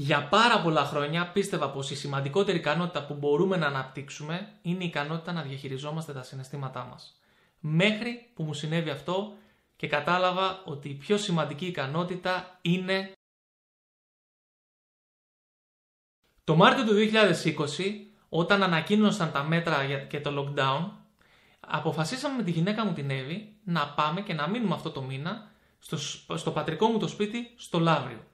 Για πάρα πολλά χρόνια πίστευα πως η σημαντικότερη ικανότητα που μπορούμε να αναπτύξουμε είναι η ικανότητα να διαχειριζόμαστε τα συναισθήματά μας. Μέχρι που μου συνέβη αυτό και κατάλαβα ότι η πιο σημαντική ικανότητα είναι... Το Μάρτιο του 2020, όταν ανακοίνωσαν τα μέτρα και το lockdown, αποφασίσαμε με τη γυναίκα μου την Εύη να πάμε και να μείνουμε αυτό το μήνα στο, στο πατρικό μου το σπίτι στο Λαύριο.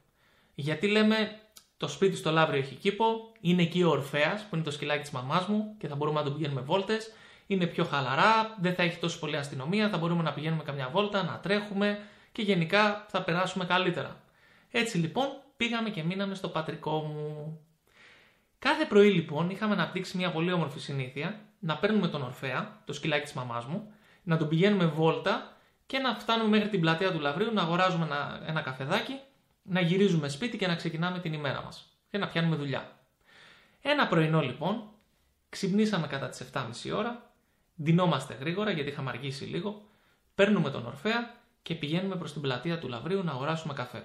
Γιατί λέμε το σπίτι στο Λαύριο έχει κήπο, είναι εκεί ο Ορφέας που είναι το σκυλάκι της μαμάς μου και θα μπορούμε να τον πηγαίνουμε βόλτες, είναι πιο χαλαρά, δεν θα έχει τόσο πολύ αστυνομία, θα μπορούμε να πηγαίνουμε καμιά βόλτα, να τρέχουμε και γενικά θα περάσουμε καλύτερα. Έτσι λοιπόν πήγαμε και μείναμε στο πατρικό μου. Κάθε πρωί λοιπόν είχαμε αναπτύξει μια πολύ όμορφη συνήθεια να παίρνουμε τον Ορφέα, το σκυλάκι της μαμάς μου, να τον πηγαίνουμε βόλτα και να φτάνουμε μέχρι την πλατεία του Λαβρίου, να αγοράζουμε ένα, ένα καφεδάκι, να γυρίζουμε σπίτι και να ξεκινάμε την ημέρα μας και να πιάνουμε δουλειά. Ένα πρωινό λοιπόν, ξυπνήσαμε κατά τις 7.30 ώρα, ντυνόμαστε γρήγορα γιατί είχαμε αργήσει λίγο, παίρνουμε τον Ορφέα και πηγαίνουμε προς την πλατεία του Λαβρίου να αγοράσουμε καφέ.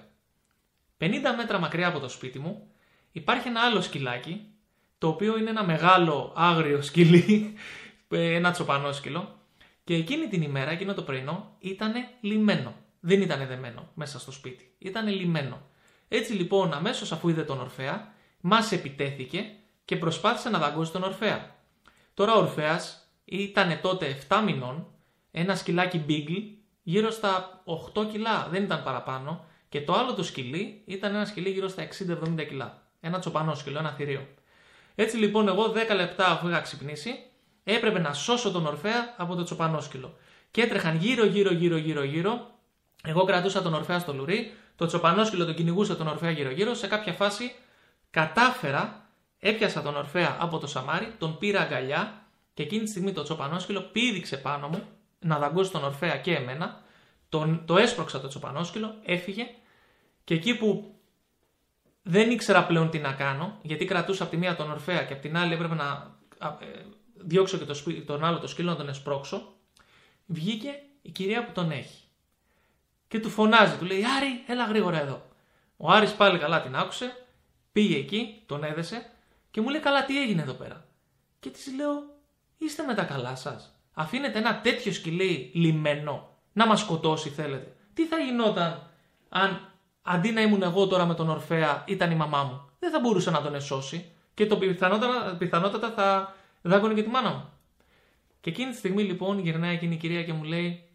50 μέτρα μακριά από το σπίτι μου υπάρχει ένα άλλο σκυλάκι το οποίο είναι ένα μεγάλο άγριο σκυλί, ε, ένα τσοπανό σκυλο. Και εκείνη την ημέρα, εκείνο το πρωινό, ήταν λιμένο. Δεν ήταν δεμένο μέσα στο σπίτι. Ήταν λιμένο. Έτσι λοιπόν, αμέσως αφού είδε τον Ορφέα, μας επιτέθηκε και προσπάθησε να δαγκώσει τον Ορφέα. Τώρα ο Ορφαία ήταν τότε 7 μηνών, ένα σκυλάκι Beagle, γύρω στα 8 κιλά, δεν ήταν παραπάνω, και το άλλο το σκυλί ήταν ένα σκυλί γύρω στα 60-70 κιλά. Ένα τσοπανό σκυλό, ένα θηρίο. Έτσι λοιπόν εγώ 10 λεπτά αφού είχα ξυπνήσει έπρεπε να σώσω τον Ορφέα από το τσοπανόσκυλο. Και έτρεχαν γύρω γύρω γύρω γύρω γύρω. Εγώ κρατούσα τον Ορφέα στο λουρί, το τσοπανόσκυλο τον κυνηγούσα τον Ορφέα γύρω γύρω. Σε κάποια φάση κατάφερα, έπιασα τον Ορφέα από το σαμάρι, τον πήρα αγκαλιά και εκείνη τη στιγμή το τσοπανόσκυλο πήδηξε πάνω μου να δαγκώσει τον Ορφέα και εμένα. Τον, το έσπρωξα το τσοπανόσκυλο, έφυγε και εκεί που δεν ήξερα πλέον τι να κάνω, γιατί κρατούσα από τη μία τον Ορφέα και από την άλλη έπρεπε να ε, διώξω και το, τον άλλο το σκύλο να τον εσπρώξω. Βγήκε η κυρία που τον έχει. Και του φωνάζει, του λέει Άρη, έλα γρήγορα εδώ. Ο Άρης πάλι καλά την άκουσε, πήγε εκεί, τον έδεσε και μου λέει καλά τι έγινε εδώ πέρα. Και της λέω είστε με τα καλά σας. Αφήνετε ένα τέτοιο σκυλί λιμένο να μας σκοτώσει θέλετε. Τι θα γινόταν αν αντί να ήμουν εγώ τώρα με τον Ορφέα, ήταν η μαμά μου. Δεν θα μπορούσε να τον εσώσει και το πιθανότατα, πιθανότατα θα δάγκωνε και τη μάνα μου. Και εκείνη τη στιγμή λοιπόν γυρνάει εκείνη η κυρία και μου λέει: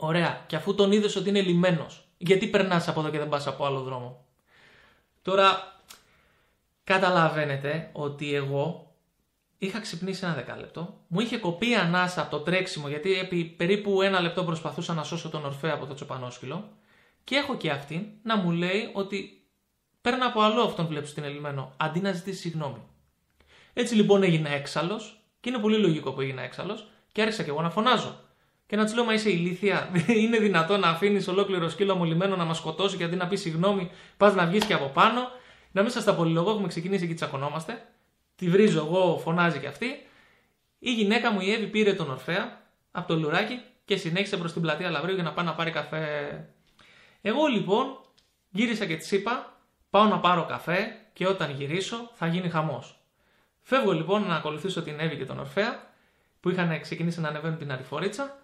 Ωραία, και αφού τον είδες ότι είναι λιμένος, γιατί περνάς από εδώ και δεν πας από άλλο δρόμο; Τώρα καταλαβαίνετε ότι εγώ είχα ξυπνήσει ένα δεκάλεπτο, μου είχε κοπεί ανάσα από το τρέξιμο γιατί επί περίπου ένα λεπτό προσπαθούσα να σώσω τον Ορφέα από το τσοπανόσκυλο και έχω και αυτή να μου λέει ότι παίρνω από αλλού αυτόν βλέπεις την ελμένο, αντί να ζητήσεις συγγνώμη. Έτσι λοιπόν έγινα έξαλλος, και είναι πολύ λογικό που έγινα έξαλλος, και άρχισα και εγώ να φωνάζω. Και να της λέω: Μα είσαι ηλίθια, είναι δυνατό να αφήνεις ολόκληρο σκύλο μολυμένο να μας σκοτώσει και αντί να πεις συγγνώμη, πας να βγεις και από πάνω. Να μην σας τα πολυλογώ, έχουμε ξεκινήσει και τσακωνόμαστε. Τη βρίζω εγώ, φωνάζει και αυτή. Η γυναίκα μου η Εύη πήρε τον Ορφέα από το λουράκι και συνέχισε προς την πλατεία Λαβρίου για να πάει να πάρει καφέ εγώ λοιπόν γύρισα και της είπα πάω να πάρω καφέ και όταν γυρίσω θα γίνει χαμός. Φεύγω λοιπόν να ακολουθήσω την Εύη και τον Ορφέα που είχαν ξεκινήσει να ανεβαίνουν την αριφορίτσα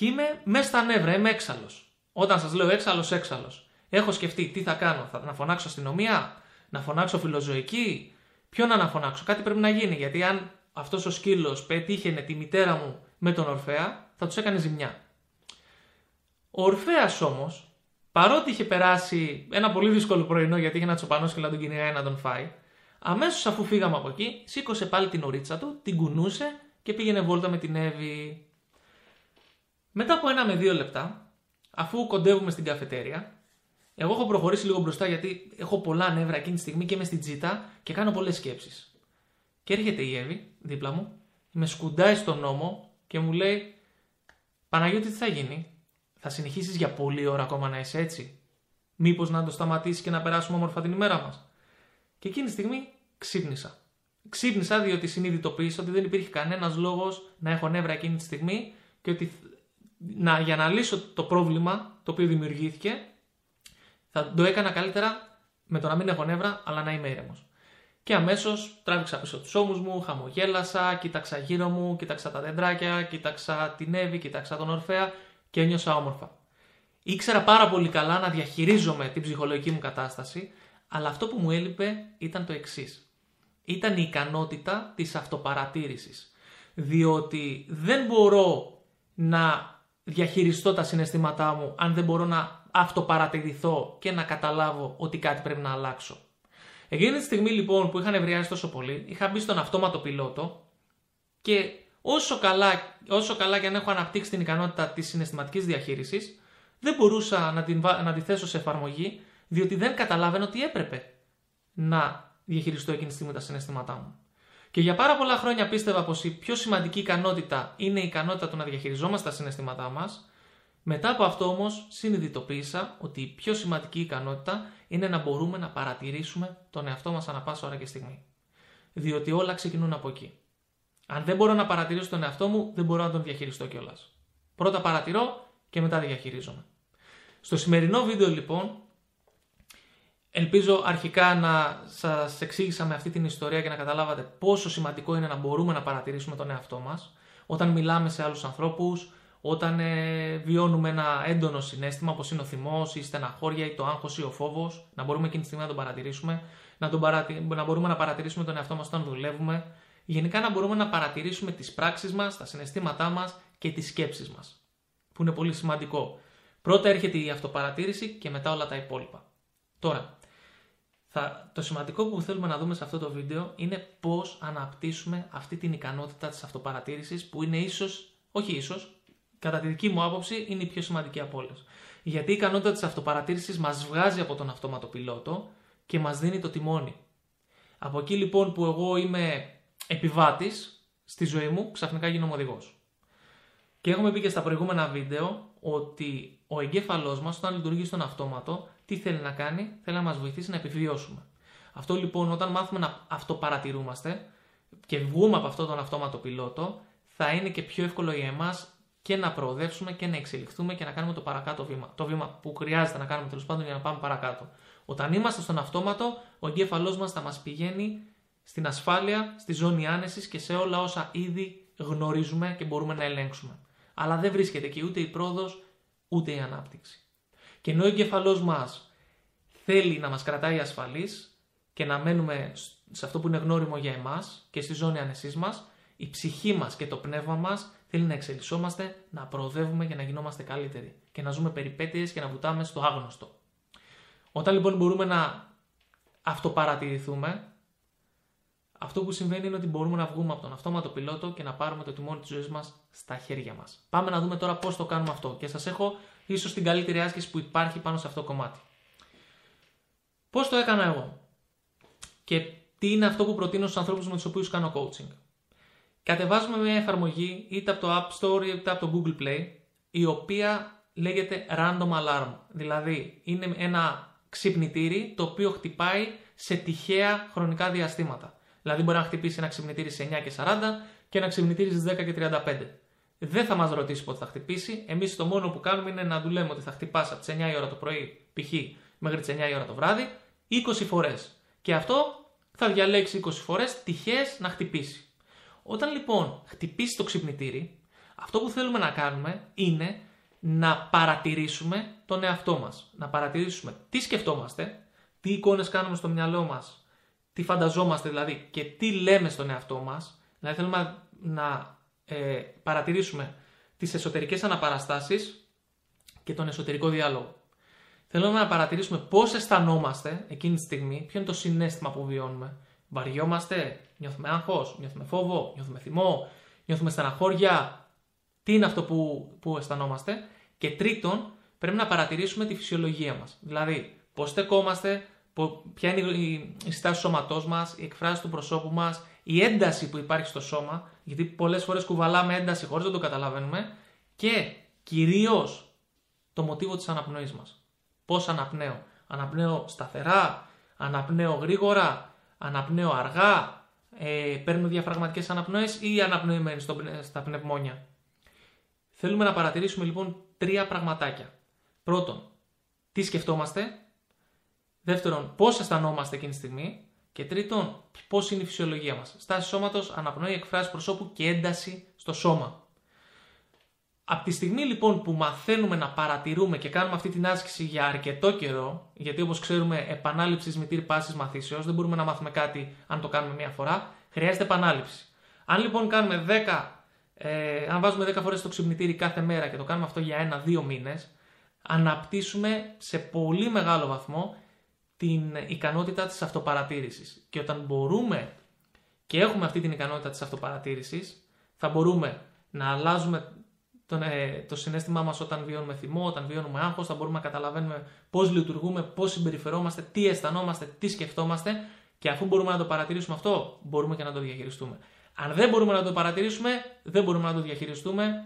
και είμαι μέσα στα νεύρα, είμαι έξαλλος. Όταν σας λέω έξαλλος, έξαλλος. Έχω σκεφτεί τι θα κάνω, θα να φωνάξω αστυνομία, να φωνάξω φιλοζωική, ποιον να φωνάξω, κάτι πρέπει να γίνει γιατί αν αυτός ο σκύλος πετύχαινε τη μητέρα μου με τον Ορφέα θα τους έκανε ζημιά. Ο Ορφέας όμως παρότι είχε περάσει ένα πολύ δύσκολο πρωινό γιατί είχε ένα τσοπανό και να τον κυνηγάει να τον φάει, αμέσως αφού φύγαμε από εκεί, σήκωσε πάλι την ωρίτσα του, την κουνούσε και πήγαινε βόλτα με την Εύη. Μετά από ένα με δύο λεπτά, αφού κοντεύουμε στην καφετέρια, εγώ έχω προχωρήσει λίγο μπροστά γιατί έχω πολλά νεύρα εκείνη τη στιγμή και είμαι στην τζίτα και κάνω πολλές σκέψεις. Και έρχεται η Εύη δίπλα μου, με σκουντάει στον νόμο και μου λέει: Παναγιώτη, τι θα γίνει, θα συνεχίσεις για πολλή ώρα ακόμα να είσαι έτσι; Μήπως να το σταματήσεις και να περάσουμε όμορφα την ημέρα μας; Και εκείνη τη στιγμή ξύπνησα. Ξύπνησα διότι συνειδητοποίησα ότι δεν υπήρχε κανένας λόγος να έχω νεύρα εκείνη τη στιγμή και ότι να, για να λύσω το πρόβλημα το οποίο δημιουργήθηκε θα το έκανα καλύτερα με το να μην έχω νεύρα, αλλά να είμαι ήρεμος. Και αμέσως τράβηξα πίσω τους ώμους μου, χαμογέλασα, κοίταξα γύρω μου, κοίταξα τα δεντράκια, κοίταξα την Εύη, κοίταξα τον Ορφαία και ένιωσα όμορφα. Ήξερα πάρα πολύ καλά να διαχειρίζομαι την ψυχολογική μου κατάσταση, αλλά αυτό που μου έλειπε ήταν το εξής. Ήταν η ικανότητα της αυτοπαρατήρησης. Διότι δεν μπορώ να διαχειριστώ τα συναισθήματά μου αν δεν μπορώ να αυτοπαρατηρηθώ και να καταλάβω ότι κάτι πρέπει να αλλάξω. Εκείνη τη στιγμή λοιπόν που είχα νευριάσει τόσο πολύ, είχα μπει στον αυτόματο πιλότο και όσο καλά, όσο καλά και αν έχω αναπτύξει την ικανότητα της συναισθηματικής διαχείρισης, δεν μπορούσα να την, να τη θέσω σε εφαρμογή, διότι δεν καταλάβαινα ότι έπρεπε να διαχειριστώ εκείνη τη στιγμή τα συναισθήματά μου. Και για πάρα πολλά χρόνια πίστευα πως η πιο σημαντική ικανότητα είναι η ικανότητα του να διαχειριζόμαστε τα συναισθήματά μας. Μετά από αυτό όμως συνειδητοποίησα ότι η πιο σημαντική ικανότητα είναι να μπορούμε να παρατηρήσουμε τον εαυτό μας ανά πάσα ώρα και στιγμή. Διότι όλα ξεκινούν από εκεί. Αν δεν μπορώ να παρατηρήσω τον εαυτό μου, δεν μπορώ να τον διαχειριστώ κιόλας. Πρώτα παρατηρώ και μετά διαχειρίζομαι. Στο σημερινό βίντεο λοιπόν Ελπίζω αρχικά να σας εξήγησα με αυτή την ιστορία και να καταλάβατε πόσο σημαντικό είναι να μπορούμε να παρατηρήσουμε τον εαυτό μας όταν μιλάμε σε άλλους ανθρώπους, όταν ε, βιώνουμε ένα έντονο συνέστημα όπως είναι ο θυμός, η στεναχώρια ή το άγχος ή ο φόβος, να μπορούμε εκείνη τη στιγμή να τον παρατηρήσουμε, να, τον παρατη... να μπορούμε να παρατηρήσουμε τον εαυτό μας όταν δουλεύουμε, γενικά να μπορούμε να παρατηρήσουμε τις πράξεις μας, τα συναισθήματά μας και τις σκέψεις μας, που είναι πολύ σημαντικό. Πρώτα έρχεται η αυτοπαρατήρηση και μετά όλα τα υπόλοιπα. Τώρα, θα, το σημαντικό που θέλουμε να δούμε σε αυτό το βίντεο είναι πώς αναπτύσσουμε αυτή την ικανότητα της αυτοπαρατήρησης που είναι ίσως, όχι ίσως, κατά τη δική μου άποψη είναι η πιο σημαντική από όλες. Γιατί η ικανότητα της αυτοπαρατήρησης μας βγάζει από τον αυτόματο πιλότο και μας δίνει το τιμόνι. Από εκεί λοιπόν που εγώ είμαι επιβάτης στη ζωή μου, ξαφνικά γίνομαι οδηγός. Και έχουμε πει και στα προηγούμενα βίντεο ότι ο εγκέφαλός μας όταν λειτουργεί στον αυτόματο τι θέλει να κάνει, θέλει να μας βοηθήσει να επιβιώσουμε. Αυτό λοιπόν, όταν μάθουμε να αυτοπαρατηρούμαστε και βγούμε από αυτόν τον αυτόματο πιλότο, θα είναι και πιο εύκολο για εμάς και να προοδεύσουμε και να εξελιχθούμε και να κάνουμε το παρακάτω βήμα. Το βήμα που χρειάζεται να κάνουμε τέλος πάντων για να πάμε παρακάτω. Όταν είμαστε στον αυτόματο, ο εγκέφαλός μας θα μας πηγαίνει στην ασφάλεια, στη ζώνη άνεσης και σε όλα όσα ήδη γνωρίζουμε και μπορούμε να ελέγξουμε. Αλλά δεν βρίσκεται εκεί ούτε η πρόοδος ούτε η ανάπτυξη. Και ενώ ο εγκεφαλός μας θέλει να μας κρατάει ασφαλείς και να μένουμε σε αυτό που είναι γνώριμο για εμάς και στη ζώνη ανεσή μας, η ψυχή μας και το πνεύμα μας θέλει να εξελισσόμαστε, να προοδεύουμε για να γινόμαστε καλύτεροι και να ζούμε περιπέτειες και να βουτάμε στο άγνωστο. Όταν λοιπόν μπορούμε να αυτοπαρατηρηθούμε, αυτό που συμβαίνει είναι ότι μπορούμε να βγούμε από τον αυτόματο πιλότο και να πάρουμε το τιμόνι της ζωής μας στα χέρια μας. Πάμε να δούμε τώρα πώς το κάνουμε αυτό. Και σας έχω ίσως την καλύτερη άσκηση που υπάρχει πάνω σε αυτό το κομμάτι. Πώς το έκανα εγώ και τι είναι αυτό που προτείνω στους ανθρώπους με τους οποίους κάνω coaching. Κατεβάζουμε μια εφαρμογή είτε από το App Store είτε από το Google Play η οποία λέγεται Random Alarm. Δηλαδή είναι ένα ξυπνητήρι το οποίο χτυπάει σε τυχαία χρονικά διαστήματα. Δηλαδή μπορεί να χτυπήσει ένα ξυπνητήρι σε 9 και 40 και ένα ξυπνητήρι στις 10 και 35. Δεν θα μας ρωτήσει πότε θα χτυπήσει. Εμείς το μόνο που κάνουμε είναι να του λέμε ότι θα χτυπάς από τις 9 η ώρα το πρωί, π.χ. μέχρι τις 9 η ώρα το βράδυ, 20 φορές. Και αυτό θα διαλέξει 20 φορές τυχαίες να χτυπήσει. Όταν λοιπόν χτυπήσει το ξυπνητήρι, αυτό που θέλουμε να κάνουμε είναι να παρατηρήσουμε τον εαυτό μας. Να παρατηρήσουμε τι σκεφτόμαστε, τι εικόνες κάνουμε στο μυαλό μας, τι φανταζόμαστε δηλαδή και τι λέμε στον εαυτό μας. Δηλαδή θέλουμε να ε, παρατηρήσουμε τις εσωτερικές αναπαραστάσεις και τον εσωτερικό διάλογο. Θέλουμε να παρατηρήσουμε πώς αισθανόμαστε εκείνη τη στιγμή, ποιο είναι το συνέστημα που βιώνουμε. Βαριόμαστε, νιώθουμε άγχος, νιώθουμε φόβο, νιώθουμε θυμό, νιώθουμε στεναχώρια. Τι είναι αυτό που, που αισθανόμαστε. Και τρίτον, πρέπει να παρατηρήσουμε τη φυσιολογία μας. Δηλαδή, πώς στεκόμαστε, ποια είναι η στάση του σώματός μας, η εκφράση του προσώπου μας, η ένταση που υπάρχει στο σώμα, γιατί πολλές φορές κουβαλάμε ένταση χωρίς να το καταλαβαίνουμε, και κυρίως το μοτίβο της αναπνοής μας. Πώς αναπνέω. Αναπνέω σταθερά, αναπνέω γρήγορα, αναπνέω αργά, ε, παίρνω διαφραγματικές αναπνοές ή αναπνοημένοι στα πνευμόνια. Θέλουμε να παρατηρήσουμε λοιπόν τρία πραγματάκια. Πρώτον, τι σκεφτόμαστε; Δεύτερον, πώς αισθανόμαστε εκείνη τη στιγμή; Και τρίτον, πώς είναι η φυσιολογία μας; Στάση σώματος, αναπνοή, εκφράσει προσώπου και ένταση στο σώμα. Από τη στιγμή λοιπόν που μαθαίνουμε να παρατηρούμε και κάνουμε αυτή την άσκηση για αρκετό καιρό, γιατί όπως ξέρουμε, επανάληψης μητήρ πάσης μαθήσεως, δεν μπορούμε να μάθουμε κάτι αν το κάνουμε μία φορά, χρειάζεται επανάληψη. Αν λοιπόν κάνουμε 10, ε, αν βάζουμε 10 φορές το ξυπνητήρι κάθε μέρα και το κάνουμε αυτό για ένα-δύο μήνες, αναπτύσσουμε σε πολύ μεγάλο βαθμό την ικανότητα της αυτοπαρατήρησης. Και όταν μπορούμε και έχουμε αυτή την ικανότητα της αυτοπαρατήρησης, θα μπορούμε να αλλάζουμε τον, ε, το συνέστημά μας όταν βιώνουμε θυμό, όταν βιώνουμε άγχος, θα μπορούμε να καταλαβαίνουμε πώς λειτουργούμε, πώς συμπεριφερόμαστε, τι αισθανόμαστε, τι σκεφτόμαστε και αφού μπορούμε να το παρατηρήσουμε αυτό, μπορούμε και να το διαχειριστούμε. Αν δεν μπορούμε να το παρατηρήσουμε, δεν μπορούμε να το διαχειριστούμε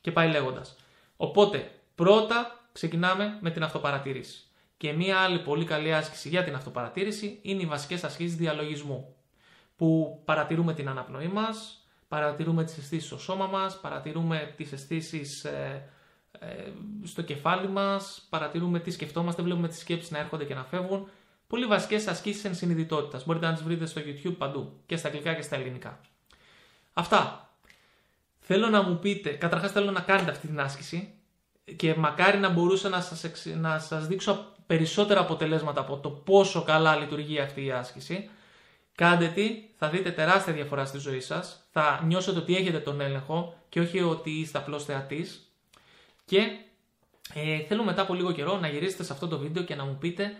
και πάει λέγοντας. Οπότε, πρώτα ξεκινάμε με την αυτοπαρατήρηση. Και μία άλλη πολύ καλή άσκηση για την αυτοπαρατήρηση είναι οι βασικές ασκήσεις διαλογισμού. Που παρατηρούμε την αναπνοή μας, παρατηρούμε τις αισθήσεις στο σώμα μας, παρατηρούμε τις αισθήσεις ε, ε, στο κεφάλι μας, παρατηρούμε τι σκεφτόμαστε, βλέπουμε τις σκέψεις να έρχονται και να φεύγουν. Πολύ βασικές ασκήσεις ενσυνειδητότητας. Μπορείτε να τις βρείτε στο YouTube παντού, και στα αγγλικά και στα ελληνικά. Αυτά. Θέλω να μου πείτε, καταρχάς θέλω να κάνετε αυτή την άσκηση και μακάρι να μπορούσα να σας, να σας δείξω περισσότερα αποτελέσματα από το πόσο καλά λειτουργεί αυτή η άσκηση. Κάντε τι, θα δείτε τεράστια διαφορά στη ζωή σας, θα νιώσετε ότι έχετε τον έλεγχο και όχι ότι είστε απλώς θεατής. Και ε, θέλω μετά από λίγο καιρό να γυρίσετε σε αυτό το βίντεο και να μου πείτε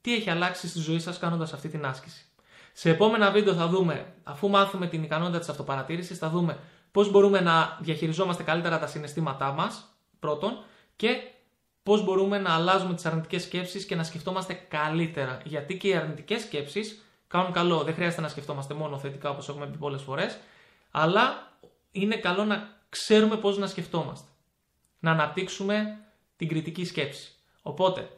τι έχει αλλάξει στη ζωή σας κάνοντας αυτή την άσκηση. Σε επόμενα βίντεο θα δούμε, αφού μάθουμε την ικανότητα της αυτοπαρατήρησης, θα δούμε πώς μπορούμε να διαχειριζόμαστε καλύτερα τα συναισθήματά μας, πρώτον, και πώς μπορούμε να αλλάζουμε τις αρνητικές σκέψεις και να σκεφτόμαστε καλύτερα. Γιατί και οι αρνητικές σκέψεις κάνουν καλό. Δεν χρειάζεται να σκεφτόμαστε μόνο θετικά όπως έχουμε πει πολλές φορές, αλλά είναι καλό να ξέρουμε πώς να σκεφτόμαστε. Να αναπτύξουμε την κριτική σκέψη. Οπότε,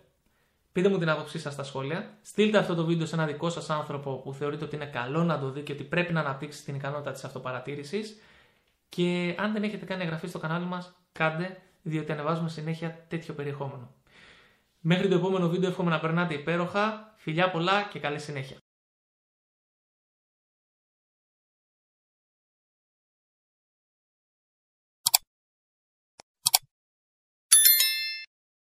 πείτε μου την άποψή σας στα σχόλια. Στείλτε αυτό το βίντεο σε ένα δικό σας άνθρωπο που θεωρείτε ότι είναι καλό να το δει και ότι πρέπει να αναπτύξει την ικανότητα της αυτοπαρατήρησης. Και αν δεν έχετε κάνει εγγραφή στο κανάλι μας, κάντε διότι ανεβάζουμε συνέχεια τέτοιο περιεχόμενο. Μέχρι το επόμενο βίντεο εύχομαι να περνάτε υπέροχα, φιλιά πολλά και καλή συνέχεια.